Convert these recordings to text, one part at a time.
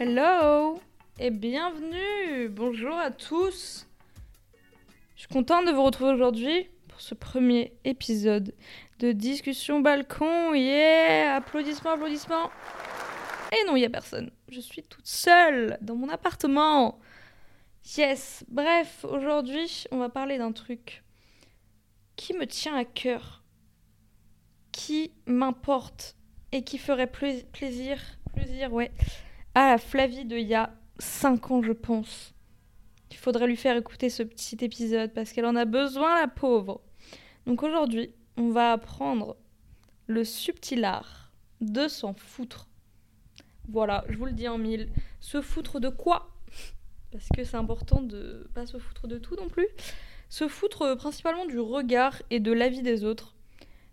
Hello et bienvenue Bonjour à tous Je suis contente de vous retrouver aujourd'hui pour ce premier épisode de Discussion Balcon. Yeah Applaudissements, applaudissements Et non, il n'y a personne. Je suis toute seule dans mon appartement. Yes Bref, aujourd'hui, on va parler d'un truc qui me tient à cœur, qui m'importe et qui ferait pla- plaisir, plaisir, ouais, à la Flavie de il y a 5 ans, je pense. Il faudrait lui faire écouter ce petit épisode parce qu'elle en a besoin, la pauvre. Donc aujourd'hui, on va apprendre le subtil art de s'en foutre. Voilà, je vous le dis en mille. Se foutre de quoi? Parce que c'est important de pas se foutre de tout non plus. Se foutre euh, principalement du regard et de l'avis des autres.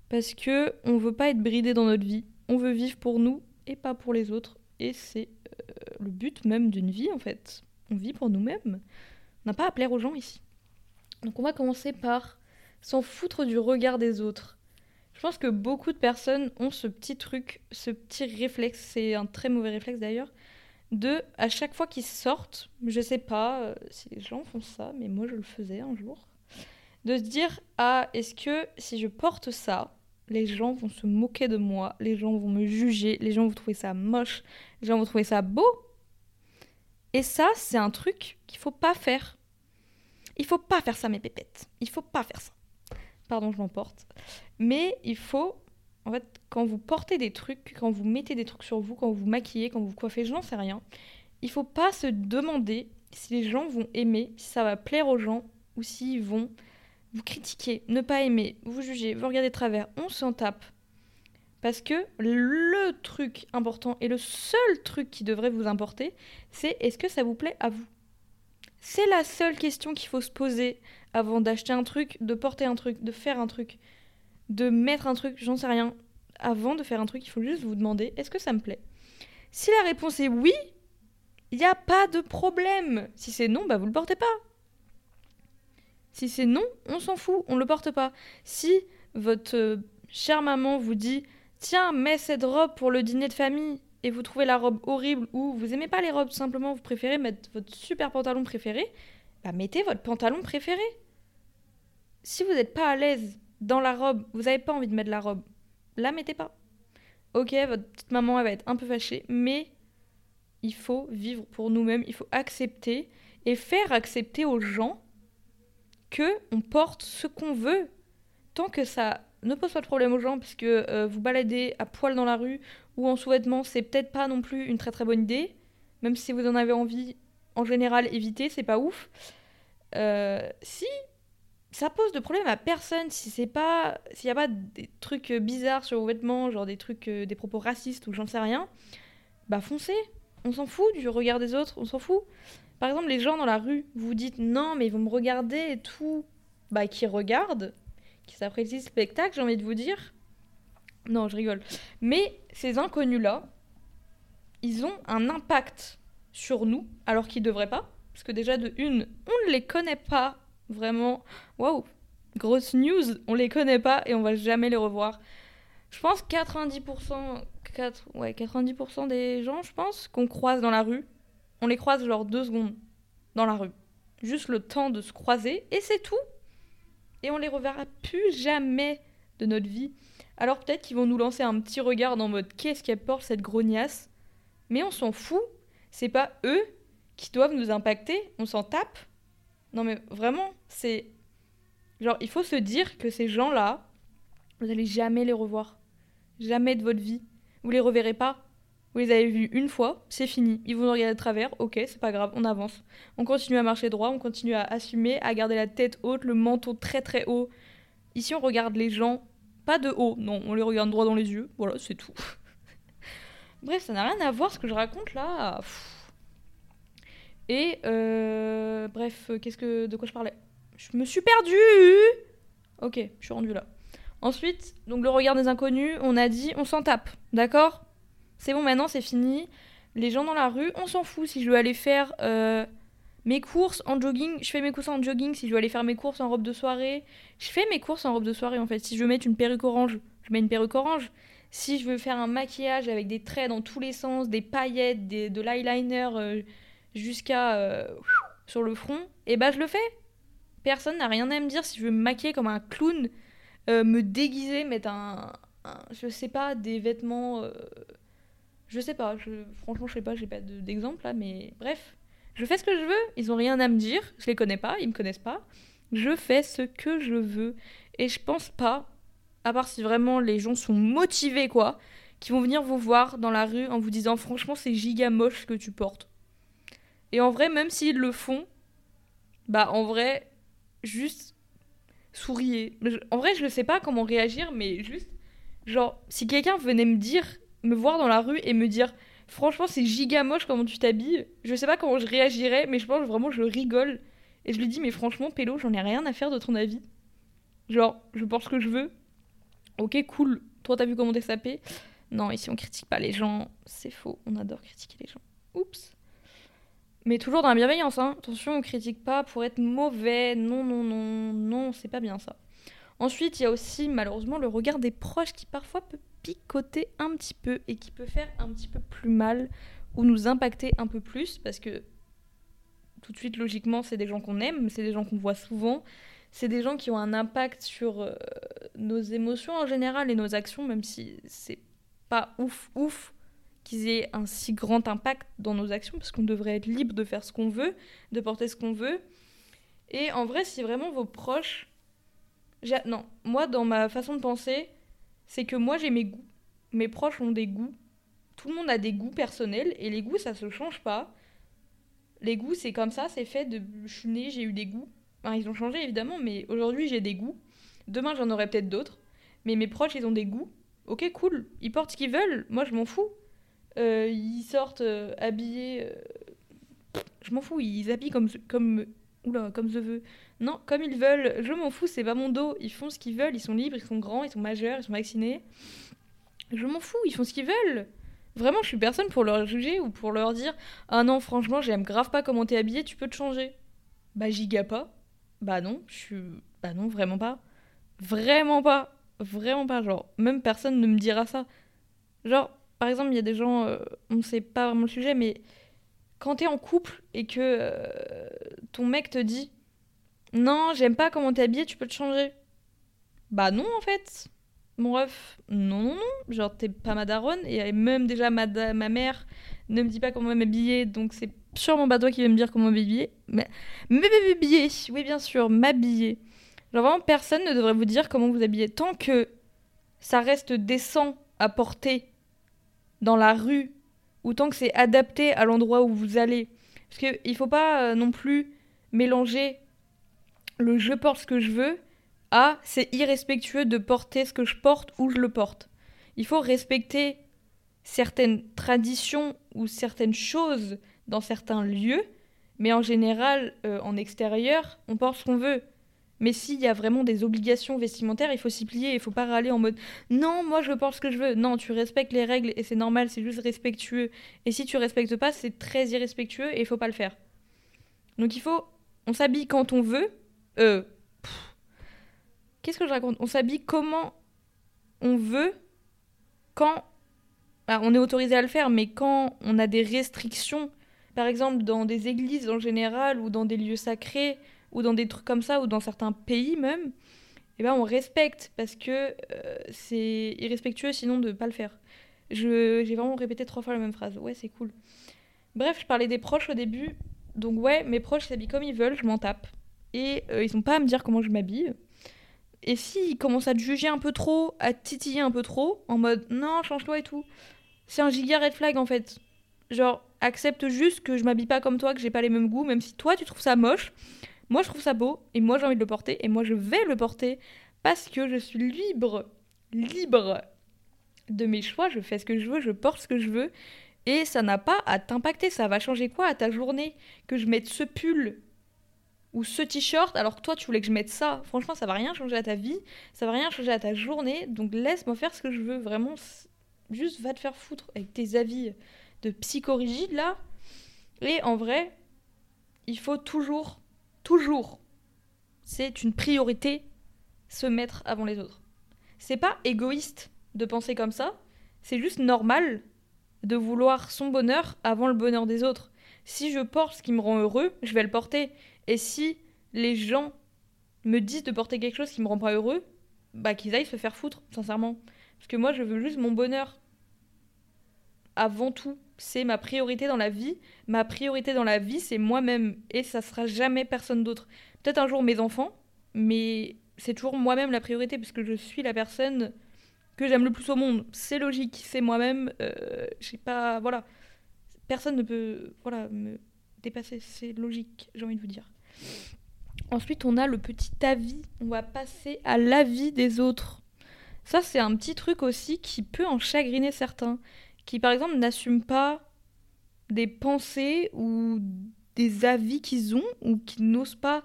Parce que on veut pas être bridé dans notre vie. On veut vivre pour nous et pas pour les autres. Et c'est le but même d'une vie en fait. On vit pour nous-mêmes. On n'a pas à plaire aux gens ici. Donc on va commencer par s'en foutre du regard des autres. Je pense que beaucoup de personnes ont ce petit truc, ce petit réflexe, c'est un très mauvais réflexe d'ailleurs, de à chaque fois qu'ils sortent, je sais pas euh, si les gens font ça, mais moi je le faisais un jour, de se dire ah est-ce que si je porte ça, les gens vont se moquer de moi, les gens vont me juger, les gens vont trouver ça moche, les gens vont trouver ça beau. Et ça, c'est un truc qu'il faut pas faire. Il faut pas faire ça, mes pépettes. Il faut pas faire ça. Pardon, je m'emporte. Mais il faut, en fait, quand vous portez des trucs, quand vous mettez des trucs sur vous, quand vous maquillez, quand vous coiffez, je n'en sais rien, il faut pas se demander si les gens vont aimer, si ça va plaire aux gens ou s'ils vont vous critiquer, ne pas aimer, vous juger, vous regarder de travers. On s'en tape. Parce que le truc important et le seul truc qui devrait vous importer, c'est est-ce que ça vous plaît à vous? C'est la seule question qu'il faut se poser avant d'acheter un truc, de porter un truc, de faire un truc, de mettre un truc, j'en sais rien. Avant de faire un truc, il faut juste vous demander est-ce que ça me plaît? Si la réponse est oui, il n'y a pas de problème. Si c'est non, bah vous le portez pas. Si c'est non, on s'en fout, on le porte pas. Si votre euh, chère maman vous dit tiens, mets cette robe pour le dîner de famille et vous trouvez la robe horrible ou vous aimez pas les robes, simplement vous préférez mettre votre super pantalon préféré, bah mettez votre pantalon préféré. Si vous n'êtes pas à l'aise dans la robe, vous n'avez pas envie de mettre la robe, la mettez pas. Ok, votre petite maman elle va être un peu fâchée, mais il faut vivre pour nous-mêmes, il faut accepter et faire accepter aux gens que on porte ce qu'on veut tant que ça ne pose pas de problème aux gens parce que euh, vous baladez à poil dans la rue ou en sous-vêtements, c'est peut-être pas non plus une très très bonne idée. Même si vous en avez envie, en général, évitez, c'est pas ouf. Euh, si ça pose de problème à personne, si c'est pas, s'il y a pas des trucs bizarres sur vos vêtements, genre des trucs, euh, des propos racistes ou j'en sais rien, bah foncez. On s'en fout du regard des autres, on s'en fout. Par exemple, les gens dans la rue, vous dites non, mais ils vont me regarder et tout. Bah, qui regardent, qui s'apprécient le spectacle, j'ai envie de vous dire. Non, je rigole. Mais ces inconnus-là, ils ont un impact sur nous, alors qu'ils devraient pas. Parce que déjà, de une, on ne les connaît pas vraiment. Waouh! Grosse news, on les connaît pas et on va jamais les revoir. Je pense 90%, 4, ouais, 90% des gens, je pense, qu'on croise dans la rue, on les croise genre deux secondes dans la rue. Juste le temps de se croiser et c'est tout. Et on les reverra plus jamais de notre vie. Alors peut-être qu'ils vont nous lancer un petit regard en mode qu'est-ce qu'elle porte cette grognasse? Mais on s'en fout. C'est pas eux qui doivent nous impacter. On s'en tape. Non mais vraiment, c'est... Genre, il faut se dire que ces gens-là, vous allez jamais les revoir. Jamais de votre vie. Vous les reverrez pas. Vous les avez vus une fois, c'est fini. Ils vont nous regarder de travers, ok, c'est pas grave, on avance. On continue à marcher droit, on continue à assumer, à garder la tête haute, le menton très très haut. Ici, on regarde les gens, pas de haut, non, on les regarde droit dans les yeux, voilà, c'est tout. Bref, ça n'a rien à voir ce que je raconte là. Et euh, bref, qu'est-ce que de quoi je parlais? Je me suis perdue. Ok, je suis rendue là. Ensuite, donc le regard des inconnus, on a dit, on s'en tape, d'accord? C'est bon, maintenant c'est fini. Les gens dans la rue, on s'en fout. Si je veux aller faire euh, mes courses en jogging, je fais mes courses en jogging. Si je veux aller faire mes courses en robe de soirée, je fais mes courses en robe de soirée en fait. Si je veux mettre une perruque orange, je mets une perruque orange. si je veux faire un maquillage avec des traits dans tous les sens, des paillettes, des, de l'eyeliner euh, jusqu'à euh, sur le front, et eh ben, je le fais. Personne n'a rien à me dire si je veux me maquiller comme un clown, me déguiser, mettre un, je sais pas, des vêtements. Je sais pas, je, franchement, je sais pas, j'ai pas d'exemple là, mais bref. Je fais ce que je veux, ils ont rien à me dire, je les connais pas, ils me connaissent pas. Je fais ce que je veux. Et je pense pas à part si vraiment les gens sont motivés, quoi, qui vont venir vous voir dans la rue en vous disant franchement c'est giga moche ce que tu portes. Et en vrai, même s'ils le font, bah en vrai, juste souriez. En vrai, je ne sais pas comment réagir, mais juste, genre, si quelqu'un venait me dire, me voir dans la rue et me dire franchement c'est giga moche comment tu t'habilles, je sais pas comment je réagirais, mais je pense vraiment je rigole. Et je lui dis mais franchement Pélo, j'en ai rien à faire de ton avis. Genre, je ce que je veux, Ok, cool. Toi, t'as vu comment t'es sapé Non, ici, on critique pas les gens. C'est faux. On adore critiquer les gens. Oups. Mais toujours dans la bienveillance, hein. Attention, on critique pas pour être mauvais. Non, non, non, non, c'est pas bien ça. Ensuite, il y a aussi malheureusement le regard des proches qui parfois peut picoter un petit peu et qui peut faire un petit peu plus mal ou nous impacter un peu plus parce que tout de suite, logiquement, c'est des gens qu'on aime, c'est des gens qu'on voit souvent c'est des gens qui ont un impact sur euh, nos émotions en général et nos actions, même si c'est pas ouf, ouf qu'ils aient un si grand impact dans nos actions, parce qu'on devrait être libre de faire ce qu'on veut, de porter ce qu'on veut. Et en vrai, si vraiment vos proches... Non, moi, dans ma façon de penser, c'est que moi, j'ai mes goûts. Mes proches ont des goûts. Tout le monde a des goûts personnels, et les goûts, ça se change pas. Les goûts, c'est comme ça, c'est fait de... Je suis née, j'ai eu des goûts ils ont changé évidemment, mais aujourd'hui j'ai des goûts. Demain j'en aurai peut-être d'autres. Mais mes proches, ils ont des goûts. Ok, cool. Ils portent ce qu'ils veulent. Moi, je m'en fous. Euh, ils sortent euh, habillés. Euh, je m'en fous. Ils habillent comme comme oula, comme je veux. Non, comme ils veulent. Je m'en fous. C'est pas mon dos. Ils font ce qu'ils veulent. Ils sont libres. Ils sont grands. Ils sont majeurs. Ils sont vaccinés. Je m'en fous. Ils font ce qu'ils veulent. Vraiment, je suis personne pour leur juger ou pour leur dire ah non, franchement, j'aime grave pas comment t'es habillé. Tu peux te changer. Bah giga pas. Bah non, je suis. Bah non, vraiment pas. Vraiment pas. Vraiment pas. Genre, même personne ne me dira ça. Genre, par exemple, il y a des gens, euh, on sait pas vraiment le sujet, mais quand t'es en couple et que euh, ton mec te dit Non, j'aime pas comment t'es habillé, tu peux te changer. Bah non, en fait. Mon ref, non, non, non. Genre, t'es pas ma daronne. Et même déjà, ma, ma mère ne me dit pas comment m'habiller, donc c'est sûrement pas toi qui va me dire comment m'habiller. Mais m'habiller, oui bien sûr, m'habiller. Genre vraiment personne ne devrait vous dire comment vous habiller tant que ça reste décent à porter dans la rue ou tant que c'est adapté à l'endroit où vous allez. Parce qu'il ne faut pas euh, non plus mélanger le je porte ce que je veux à c'est irrespectueux de porter ce que je porte où je le porte. Il faut respecter certaines traditions ou certaines choses dans certains lieux, mais en général, euh, en extérieur, on porte ce qu'on veut. Mais s'il y a vraiment des obligations vestimentaires, il faut s'y plier, il faut pas râler en mode non, moi je porte ce que je veux. Non, tu respectes les règles et c'est normal, c'est juste respectueux. Et si tu respectes pas, c'est très irrespectueux et il faut pas le faire. Donc il faut, on s'habille quand on veut. Euh, qu'est-ce que je raconte? On s'habille comment on veut, quand bah, on est autorisé à le faire, mais quand on a des restrictions par exemple, dans des églises en général, ou dans des lieux sacrés, ou dans des trucs comme ça, ou dans certains pays même, eh ben, on respecte, parce que euh, c'est irrespectueux sinon de ne pas le faire. J'ai vraiment répété trois fois la même phrase. Ouais, c'est cool. Bref, je parlais des proches au début. Donc ouais, mes proches s'habillent comme ils veulent, je m'en tape. Et euh, ils n'ont pas à me dire comment je m'habille. Et s'ils commencent à te juger un peu trop, à te titiller un peu trop, en mode non, change-toi et tout, c'est un giga red flag en fait. Genre, accepte juste que je m'habille pas comme toi, que j'ai pas les mêmes goûts, même si toi tu trouves ça moche. Moi je trouve ça beau et moi j'ai envie de le porter et moi je vais le porter parce que je suis libre, libre de mes choix, je fais ce que je veux, je porte ce que je veux et ça n'a pas à t'impacter, ça va changer quoi à ta journée que je mette ce pull ou ce t-shirt alors que toi tu voulais que je mette ça? Franchement, ça va rien changer à ta vie, ça va rien changer à ta journée, donc laisse-moi faire ce que je veux, vraiment juste va te faire foutre avec tes avis de psychorigide là. Et en vrai, il faut toujours, toujours, c'est une priorité, se mettre avant les autres. C'est pas égoïste de penser comme ça, c'est juste normal de vouloir son bonheur avant le bonheur des autres. Si je porte ce qui me rend heureux, je vais le porter. Et si les gens me disent de porter quelque chose qui me rend pas heureux, bah qu'ils aillent se faire foutre, sincèrement. Parce que moi, je veux juste mon bonheur. Avant tout, c'est ma priorité dans la vie. Ma priorité dans la vie, c'est moi-même. Et ça sera jamais personne d'autre. Peut-être un jour mes enfants, mais c'est toujours moi-même la priorité, parce que je suis la personne que j'aime le plus au monde. C'est logique, c'est moi-même. Euh, j'ai pas. Voilà. Personne ne peut voilà, me dépasser. C'est logique, j'ai envie de vous dire. Ensuite, on a le petit avis. On va passer à l'avis des autres. Ça, c'est un petit truc aussi qui peut en chagriner certains. Qui, par exemple, n'assument pas des pensées ou des avis qu'ils ont ou qui n'osent pas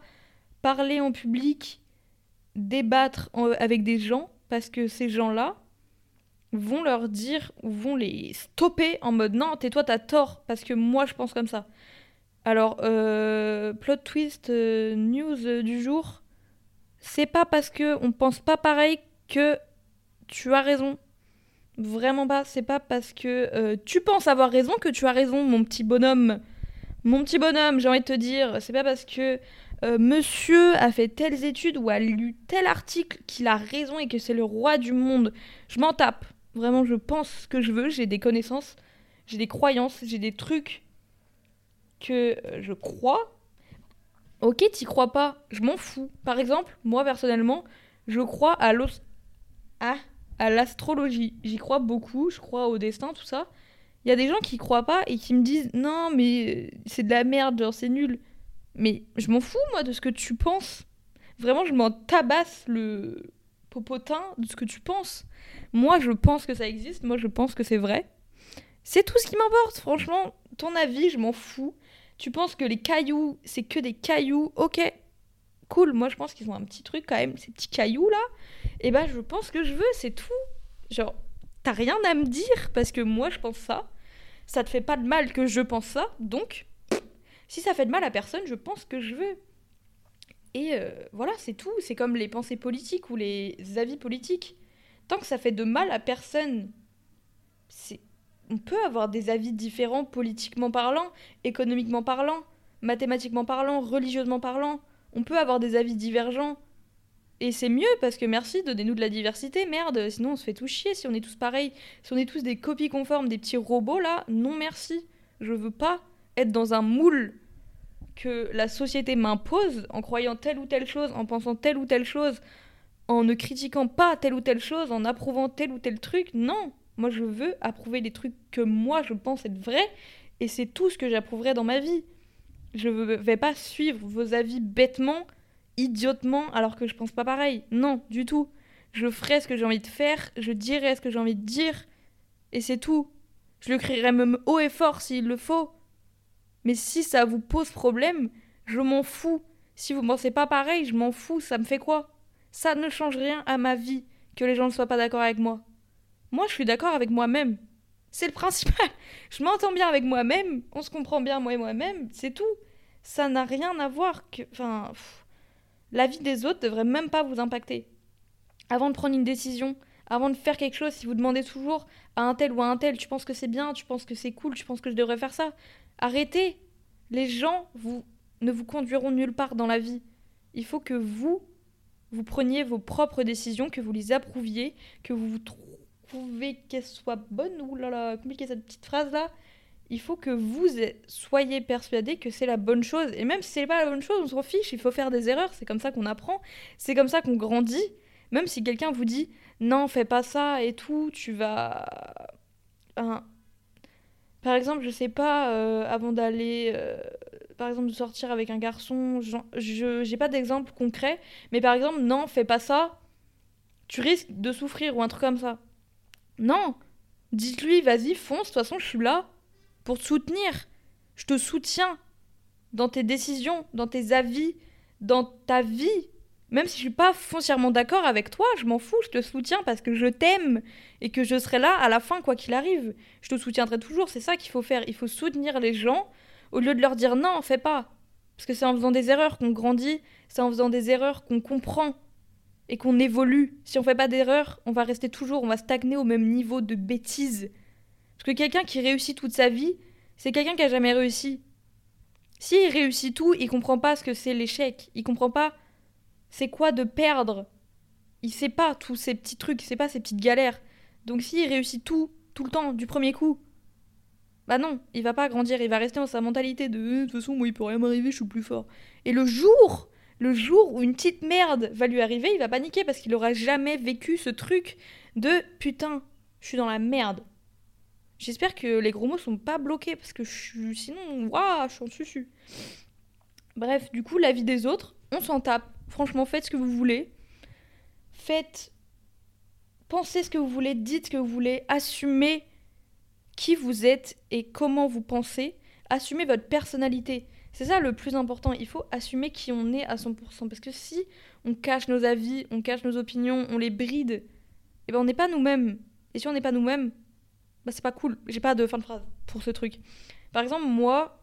parler en public, débattre avec des gens parce que ces gens-là vont leur dire ou vont les stopper en mode non, tais-toi, t'as tort parce que moi je pense comme ça. Alors, euh, plot twist euh, news euh, du jour, c'est pas parce que on pense pas pareil que tu as raison. Vraiment pas, c'est pas parce que tu penses avoir raison que tu as raison, mon petit bonhomme. Mon petit bonhomme, j'ai envie de te dire, c'est pas parce que monsieur a fait telles études ou a lu tel article qu'il a raison et que c'est le roi du monde. Je m'en tape. Vraiment, je pense ce que je veux, j'ai des connaissances, j'ai des croyances, j'ai des trucs que euh, je crois. Ok, t'y crois pas, je m'en fous. Par exemple, moi personnellement, je crois à l'os... Ah, à l'astrologie. J'y crois beaucoup, je crois au destin, tout ça. Il y a des gens qui croient pas et qui me disent non, mais euh, c'est de la merde, c'est nul. Mais je m'en fous, moi, de ce que tu penses. Vraiment, je m'en tabasse le popotin de ce que tu penses. Moi, je pense que ça existe, moi, je pense que c'est vrai. C'est tout ce qui m'importe, franchement. Ton avis, je m'en fous. Tu penses que les cailloux, c'est que des cailloux, ok, cool. Moi, je pense qu'ils ont un petit truc quand même, ces petits cailloux là. Eh ben, je pense que je veux, c'est tout. Genre, t'as rien à me dire parce que moi, je pense ça. Ça te fait pas de mal que je pense ça, donc, si ça fait de mal à personne, je pense que je veux. Et euh, voilà, c'est tout. C'est comme les pensées politiques ou les avis politiques. Tant que ça fait de mal à personne, c'est on peut avoir des avis différents politiquement parlant, économiquement parlant, mathématiquement parlant, religieusement parlant. On peut avoir des avis divergents. Et c'est mieux parce que merci, donnez-nous de la diversité, merde, sinon on se fait tout chier si on est tous pareils. Si on est tous des copies conformes, des petits robots là, non merci. Je veux pas être dans un moule que la société m'impose en croyant telle ou telle chose, en pensant telle ou telle chose, en ne critiquant pas telle ou telle chose, en approuvant tel ou tel truc. Non, moi, je veux approuver des trucs que moi, je pense être vrais, et c'est tout ce que j'approuverai dans ma vie. Je ne vais pas suivre vos avis bêtement, idiotement, alors que je pense pas pareil. Non, du tout. Je ferai ce que j'ai envie de faire, je dirai ce que j'ai envie de dire, et c'est tout. Je le crierai même haut et fort s'il le faut. Mais si ça vous pose problème, je m'en fous. Si vous pensez pas pareil, je m'en fous, ça me fait quoi? Ça ne change rien à ma vie que les gens ne soient pas d'accord avec moi. Moi, je suis d'accord avec moi-même. C'est le principal. Je m'entends bien avec moi-même, on se comprend bien moi et moi-même, c'est tout. Ça n'a rien à voir que. Enfin. Vie des autres devrait même pas vous impacter. Avant de prendre une décision, avant de faire quelque chose, si vous demandez toujours à un tel ou à un tel, tu penses que c'est bien, tu penses que c'est cool, tu penses que je devrais faire ça, arrêtez. Les gens vous, ne vous conduiront nulle part dans la vie. Il faut que vous, vous preniez vos propres décisions, que vous les approuviez, que vous vous pouvez qu'elle soit bonne, ou là là, compliqué cette petite phrase là, il faut que vous soyez persuadé que c'est la bonne chose. Et même si c'est pas la bonne chose, on s'en fiche, il faut faire des erreurs, c'est comme ça qu'on apprend, c'est comme ça qu'on grandit. Même si quelqu'un vous dit non, fais pas ça et tout, tu vas. Par exemple, je sais pas, euh, avant d'aller. Euh, par exemple, de sortir avec un garçon, je j'ai pas d'exemple concret, mais par exemple, non, fais pas ça, tu risques de souffrir ou un truc comme ça. Non Dites-lui, vas-y, fonce, de toute façon, je suis là pour te soutenir. Je te soutiens dans tes décisions, dans tes avis, dans ta vie. Même si je suis pas foncièrement d'accord avec toi, je m'en fous, je te soutiens parce que je t'aime et que je serai là à la fin, quoi qu'il arrive. Je te soutiendrai toujours, c'est ça qu'il faut faire. Il faut soutenir les gens au lieu de leur dire non, fais pas. Parce que c'est en faisant des erreurs qu'on grandit, c'est en faisant des erreurs qu'on comprend. et qu'on évolue. Si on fait pas d'erreur, on va rester toujours, on va stagner au même niveau de bêtises. Parce que quelqu'un qui réussit toute sa vie, c'est quelqu'un qui a jamais réussi. S'il réussit tout, il comprend pas ce que c'est l'échec. Il comprend pas c'est quoi de perdre. Il sait pas tous ces petits trucs, il sait pas ces petites galères. Donc s'il réussit tout, tout le temps, du premier coup, bah non, il va pas grandir, il va rester dans sa mentalité de euh, de toute façon, moi il peut rien m'arriver, je suis plus fort. Et le jour, le jour où une petite merde va lui arriver, il va paniquer parce qu'il aura jamais vécu ce truc de putain, je suis dans la merde. J'espère que les gros mots sont pas bloqués parce que je suis... sinon, waouh, je suis en susu. Bref, du coup, la vie des autres, on s'en tape. Franchement, faites ce que vous voulez. Faites. Pensez ce que vous voulez, dites ce que vous voulez, assumez qui vous êtes et comment vous pensez. Assumez votre personnalité. C'est ça le plus important. Il faut assumer qui on est à 100%. Parce que si on cache nos avis, on cache nos opinions, on les bride, eh ben on n'est pas nous-mêmes. Et si on n'est pas nous-mêmes, bah c'est pas cool. J'ai pas de fin de phrase pour ce truc. Par exemple, moi,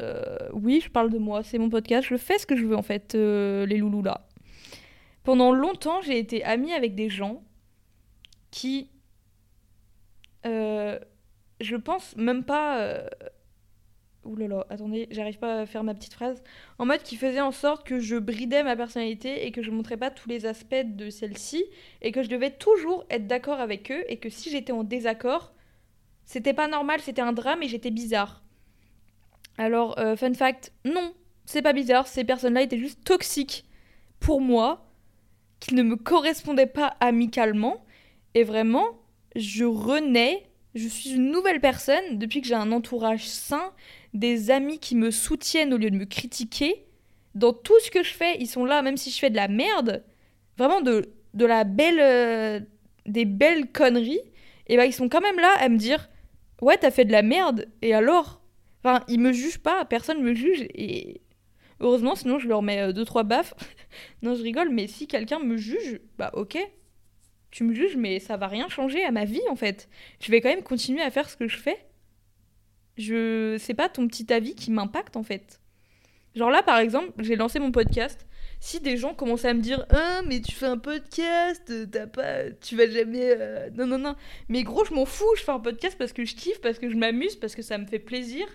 euh, oui, je parle de moi, c'est mon podcast, je fais ce que je veux en fait, euh, les loulous là. Pendant longtemps, j'ai été amie avec des gens qui, euh, je pense même pas. Ouh là là, attendez, j'arrive pas à faire ma petite phrase. En mode qui faisait en sorte que je bridais ma personnalité et que je montrais pas tous les aspects de celle-ci et que je devais toujours être d'accord avec eux et que si j'étais en désaccord, c'était pas normal, c'était un drame et j'étais bizarre. Alors, euh, fun fact, non, c'est pas bizarre, ces personnes-là étaient juste toxiques pour moi, qu'ils ne me correspondaient pas amicalement, et vraiment, je renais, je suis une nouvelle personne depuis que j'ai un entourage sain, des amis qui me soutiennent au lieu de me critiquer. Dans tout ce que je fais, ils sont là, même si je fais de la merde, vraiment de, de la belle, euh, des belles conneries, et bah ils sont quand même là à me dire ouais, t'as fait de la merde, et alors? Enfin, ils me jugent pas, personne me juge, et heureusement, sinon je leur mets euh, deux, trois baffes. non, je rigole, mais si quelqu'un me juge, bah ok, tu me juges, mais ça va rien changer à ma vie en fait. Je vais quand même continuer à faire ce que je fais. Je sais pas ton petit avis qui m'impacte en fait. Genre là, par exemple, j'ai lancé mon podcast si des gens commençaient à me dire ah mais tu fais un podcast t'as pas tu vas jamais euh, non non non. Mais gros je m'en fous je fais un podcast parce que je kiffe parce que je m'amuse parce que ça me fait plaisir.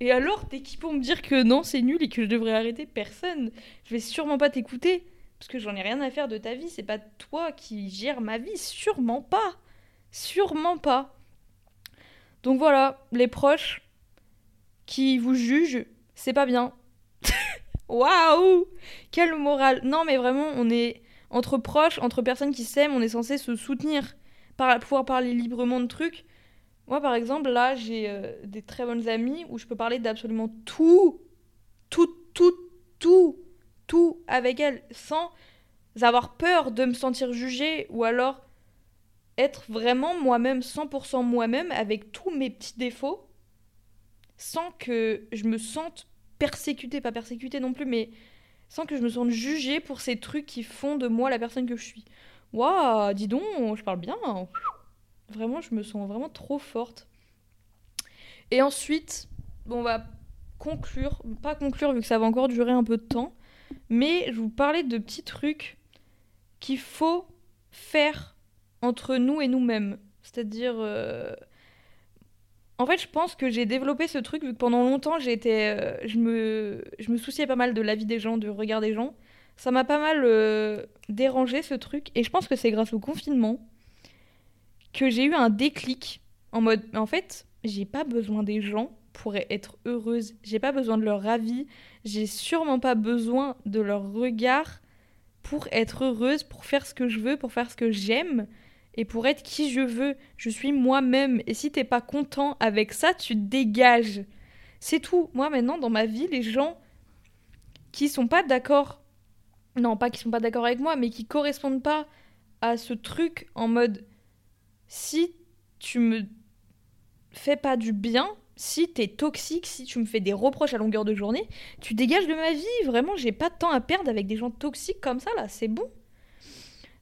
Et alors t'es qui pour me dire que non c'est nul et que je devrais arrêter personne? Je vais sûrement pas t'écouter parce que j'en ai rien à faire de ta vie c'est pas toi qui gères ma vie sûrement pas sûrement pas. Donc voilà les proches qui vous jugent c'est pas bien Waouh Quelle morale Non, mais vraiment, on est entre proches, entre personnes qui s'aiment, on est censé se soutenir, par, pouvoir parler librement de trucs. Moi, par exemple, là, j'ai euh, des très bonnes amies où je peux parler d'absolument tout, tout, tout, tout, tout avec elles, sans avoir peur de me sentir jugée ou alors être vraiment moi-même, 100% moi-même, avec tous mes petits défauts, sans que je me sente persécutée, pas persécutée non plus, mais sans que je me sente jugée pour ces trucs qui font de moi la personne que je suis. Waouh, dis donc, je parle bien. Vraiment, je me sens vraiment trop forte. Et ensuite, on va conclure, pas conclure vu que ça va encore durer un peu de temps, mais je vous parlais de petits trucs qu'il faut faire entre nous et nous-mêmes. C'est-à-dire, euh, en fait, je pense que j'ai développé ce truc vu que pendant longtemps, j'ai euh, je, me, je me souciais pas mal de la vie des gens, du regard des gens. Ça m'a pas mal euh, dérangé ce truc. Et je pense que c'est grâce au confinement que j'ai eu un déclic en mode, en fait, j'ai pas besoin des gens pour être heureuse. J'ai pas besoin de leur avis. J'ai sûrement pas besoin de leur regard pour être heureuse, pour faire ce que je veux, pour faire ce que j'aime et pour être qui je veux. Je suis moi-même. Et si t'es pas content avec ça, tu dégages. C'est tout. Moi maintenant, dans ma vie, les gens qui sont pas d'accord, non pas qui sont pas d'accord avec moi, mais qui correspondent pas à ce truc en mode si tu me fais pas du bien, si t'es toxique, si tu me fais des reproches à longueur de journée, tu dégages de ma vie. Vraiment, j'ai pas de temps à perdre avec des gens toxiques comme ça là, c'est bon.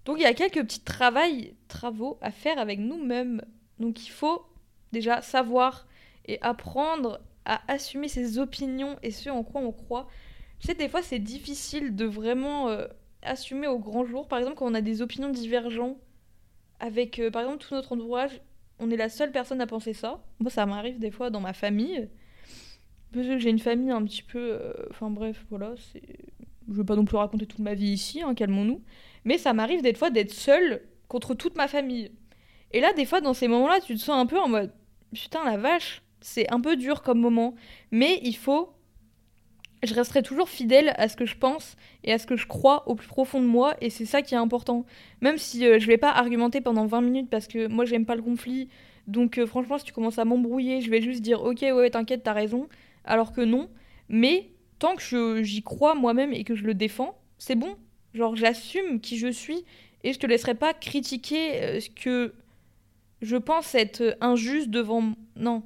Donc il y a quelques petits travaux à faire avec nous-mêmes. Donc il faut déjà savoir et apprendre à assumer ses opinions et ce en quoi on croit. Tu sais, des fois c'est difficile de vraiment euh, assumer au grand jour. Par exemple, quand on a des opinions divergentes avec, euh, par exemple, tout notre entourage, on est la seule personne à penser ça. Moi, ça m'arrive des fois dans ma famille. Parce que j'ai une famille un petit peu. euh, Enfin, bref, voilà. c'est Je veux pas non plus raconter toute ma vie ici, hein, calmons-nous. Mais ça m'arrive des fois d'être seule contre toute ma famille. Et là, des fois, dans ces moments-là, tu te sens un peu en mode Putain, la vache, c'est un peu dur comme moment. Mais il faut. Je resterai toujours fidèle à ce que je pense et à ce que je crois au plus profond de moi. Et c'est ça qui est important. Même si euh, je vais pas argumenter pendant 20 minutes parce que moi, j'aime pas le conflit. Donc, euh, franchement, si tu commences à m'embrouiller, je vais juste dire Ok, ouais, t'inquiète, t'as raison. Alors que non. Mais tant que j'y crois moi-même et que je le défends, c'est bon. Genre, j'assume qui je suis et je te laisserai pas critiquer euh, ce que je pense être injuste devant. Non.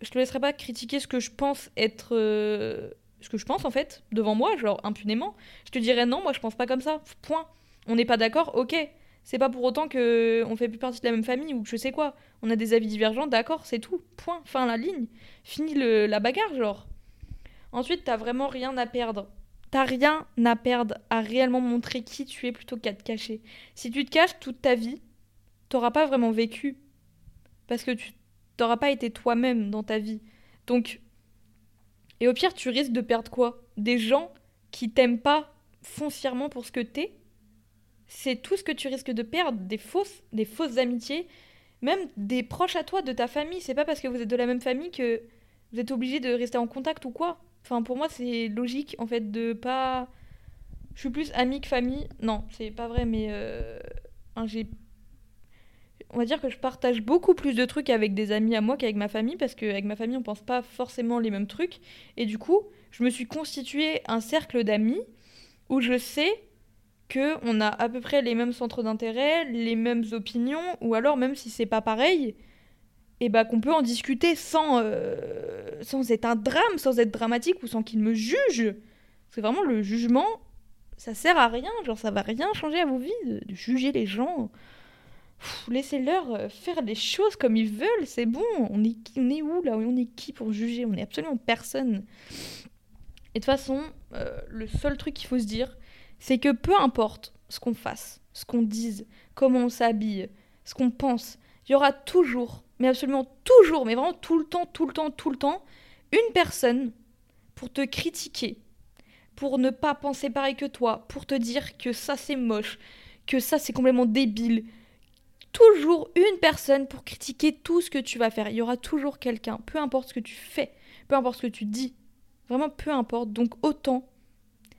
Je te laisserai pas critiquer ce que je pense être. euh, Ce que je pense en fait, devant moi, genre impunément. Je te dirais non, moi je pense pas comme ça. Point. On n'est pas d'accord, ok. C'est pas pour autant que on fait plus partie de la même famille ou que je sais quoi. On a des avis divergents, d'accord, c'est tout. Point. Fin la ligne. Fini le- la bagarre, genre. Ensuite, t'as vraiment rien à perdre. T'as rien à perdre à réellement montrer qui tu es plutôt qu'à te cacher. Si tu te caches toute ta vie, t'auras pas vraiment vécu. Parce que tu t'auras pas été toi-même dans ta vie. Donc, et au pire, tu risques de perdre quoi? Des gens qui t'aiment pas foncièrement pour ce que t'es? C'est tout ce que tu risques de perdre. Des fausses, des fausses amitiés. Même des proches à toi, de ta famille. C'est pas parce que vous êtes de la même famille que vous êtes obligé de rester en contact ou quoi. Enfin, pour moi, c'est logique, en fait, de pas... Je suis plus amie que famille. Non, c'est pas vrai, mais... euh, j'ai on va dire que je partage beaucoup plus de trucs avec des amis à moi qu'avec ma famille parce qu'avec ma famille on pense pas forcément les mêmes trucs et du coup je me suis constitué un cercle d'amis où je sais que on a à peu près les mêmes centres d'intérêt, les mêmes opinions ou alors même si c'est pas pareil et bah qu'on peut en discuter sans euh, sans être un drame, sans être dramatique ou sans qu'ils me jugent. C'est vraiment le jugement ça sert à rien, genre ça va rien changer à vos vies de, juger les gens. Laissez-leur euh, faire les choses comme ils veulent, c'est bon. On est, on est où là On est qui pour juger? On est absolument personne. Et de toute façon, euh, le seul truc qu'il faut se dire, c'est que peu importe ce qu'on fasse, ce qu'on dise, comment on s'habille, ce qu'on pense, il y aura toujours, mais absolument toujours, mais vraiment tout le temps, tout le temps, tout le temps, une personne pour te critiquer, pour ne pas penser pareil que toi, pour te dire que ça c'est moche, que ça c'est complètement débile, toujours une personne pour critiquer tout ce que tu vas faire. Il y aura toujours quelqu'un, peu importe ce que tu fais, peu importe ce que tu dis. Vraiment, peu importe. Donc autant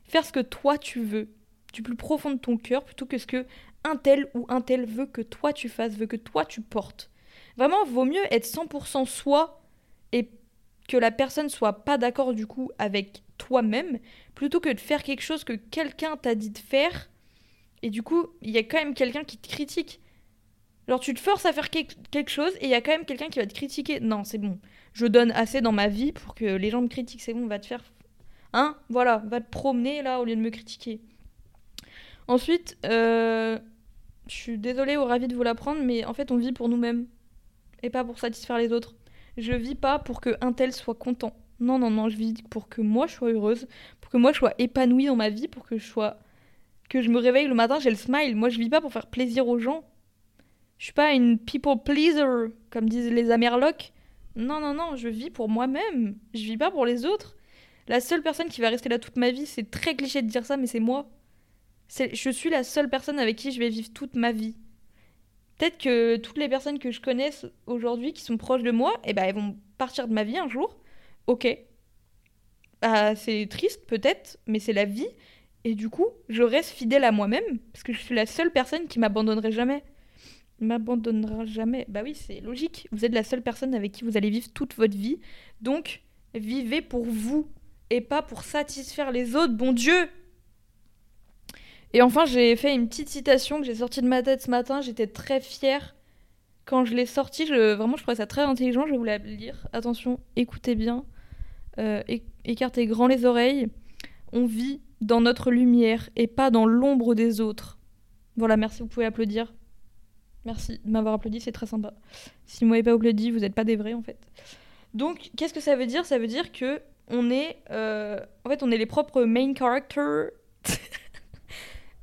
faire ce que toi tu veux, du plus profond de ton cœur, plutôt que ce que un tel ou un tel veut que toi tu fasses, veut que toi tu portes. Vraiment, vaut mieux être 100% soi et que la personne soit pas d'accord du coup avec toi-même, plutôt que de faire quelque chose que quelqu'un t'a dit de faire, et du coup, il y a quand même quelqu'un qui te critique. Genre, tu te forces à faire quel- quelque chose et il y a quand même quelqu'un qui va te critiquer. Non, c'est bon. Je donne assez dans ma vie pour que les gens me critiquent. C'est bon, va te faire. Hein Voilà, va te promener là au lieu de me critiquer. Ensuite, euh, je suis désolée ou ravie de vous l'apprendre, mais en fait, on vit pour nous-mêmes et pas pour satisfaire les autres. Je vis pas pour que un tel soit content. Non, non, non, je vis pour que moi je sois heureuse, pour que moi je sois épanouie dans ma vie, pour que je sois. que je me réveille le matin, j'ai le smile. Moi, je vis pas pour faire plaisir aux gens. Je suis pas une people pleaser, comme disent les Amerlocs. Non, non, non, je vis pour moi-même. Je vis pas pour les autres. La seule personne qui va rester là toute ma vie, c'est très cliché de dire ça, mais c'est moi. Je suis la seule personne avec qui je vais vivre toute ma vie. Peut-être que toutes les personnes que je connaisse aujourd'hui qui sont proches de moi, eh ben, elles vont partir de ma vie un jour. Ok. Ah, c'est triste peut-être, mais c'est la vie. Et du coup, je reste fidèle à moi-même, parce que je suis la seule personne qui m'abandonnerait jamais m'abandonnera jamais. Bah oui, c'est logique. Vous êtes la seule personne avec qui vous allez vivre toute votre vie. Donc, vivez pour vous et pas pour satisfaire les autres, bon Dieu. Et enfin, j'ai fait une petite citation que j'ai sortie de ma tête ce matin. J'étais très fière quand je l'ai sortie. Vraiment, je trouvais ça très intelligent. Je vais vous la lire. Attention, écoutez bien. Euh, écartez grand les oreilles. On vit dans notre lumière et pas dans l'ombre des autres. Voilà, merci, vous pouvez applaudir. Merci de m'avoir applaudi, c'est très sympa. Si vous m'avez pas applaudi, vous n'êtes pas des vrais en fait. Donc, qu'est-ce que ça veut dire? Ça veut dire que on est, euh, en fait, on est les propres main characters.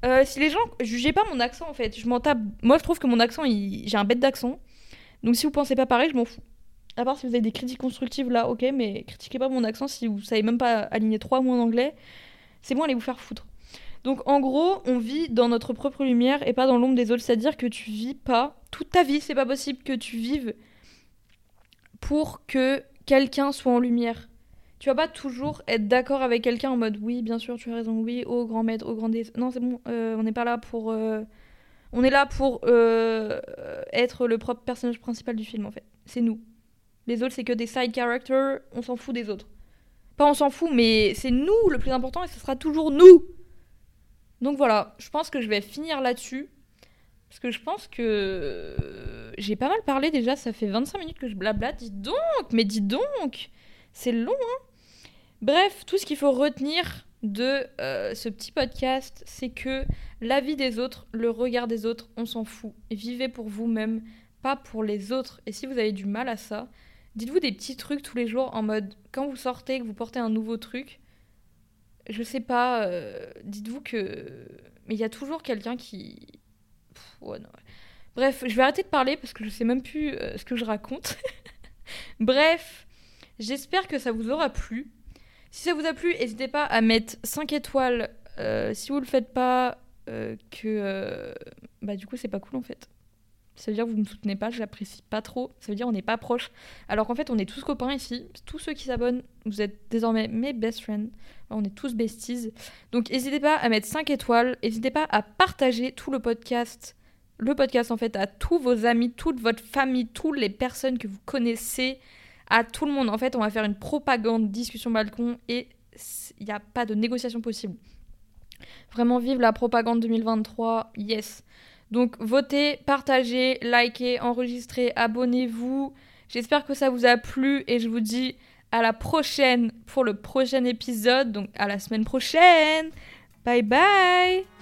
Euh, si les gens jugez pas mon accent en fait, je m'en tape. Moi je trouve que mon accent, j'ai un bête d'accent. Donc si vous pensez pas pareil, je m'en fous. À part si vous avez des critiques constructives là, ok, mais critiquez pas mon accent si vous savez même pas aligner trois mots en anglais. C'est bon, allez vous faire foutre. Donc en gros, on vit dans notre propre lumière et pas dans l'ombre des autres. C'est-à-dire que tu vis pas toute ta vie. C'est pas possible que tu vives pour que quelqu'un soit en lumière. Tu vas pas toujours être d'accord avec quelqu'un en mode oui, bien sûr, tu as raison, oui, au grand maître, au grand dé... Non, c'est bon, euh, on n'est pas là pour. euh, On est là pour euh, être le propre personnage principal du film en fait. C'est nous. Les autres, c'est que des side characters, on s'en fout des autres. Pas on s'en fout, mais c'est nous le plus important et ce sera toujours nous. Donc voilà, je pense que je vais finir là-dessus. Parce que je pense que j'ai pas mal parlé déjà, ça fait 25 minutes que je blablate. Dis donc, mais dis donc, c'est long, hein Bref, tout ce qu'il faut retenir de euh, ce petit podcast, c'est que la vie des autres, le regard des autres, on s'en fout. Vivez pour vous-même, pas pour les autres. Et si vous avez du mal à ça, dites-vous des petits trucs tous les jours en mode quand vous sortez, que vous portez un nouveau truc, je sais pas, euh, dites-vous que. Mais il y a toujours quelqu'un qui. Bref, je vais arrêter de parler parce que je sais même plus euh, ce que je raconte. Bref, j'espère que ça vous aura plu. Si ça vous a plu, n'hésitez pas à mettre 5 étoiles. Euh, si vous le faites pas, euh, que. euh, bah, du coup, c'est pas cool en fait. Ça veut dire que vous me soutenez pas, je l'apprécie pas trop. Ça veut dire qu'on n'est pas proches. Alors qu'en fait, on est tous copains ici. Tous ceux qui s'abonnent, vous êtes désormais mes best friends. On est tous besties. Donc n'hésitez pas à mettre 5 étoiles. N'hésitez pas à partager tout le podcast. Le podcast en fait à tous vos amis, toute votre famille, toutes les personnes que vous connaissez. À tout le monde. En fait, on va faire une propagande discussion balcon et il n'y a pas de négociation possible. Vraiment vive la propagande 2023. Yes. Donc votez, partagez, likez, enregistrez, abonnez-vous. J'espère que ça vous a plu et je vous dis à la prochaine pour le prochain épisode. Donc à la semaine prochaine. Bye bye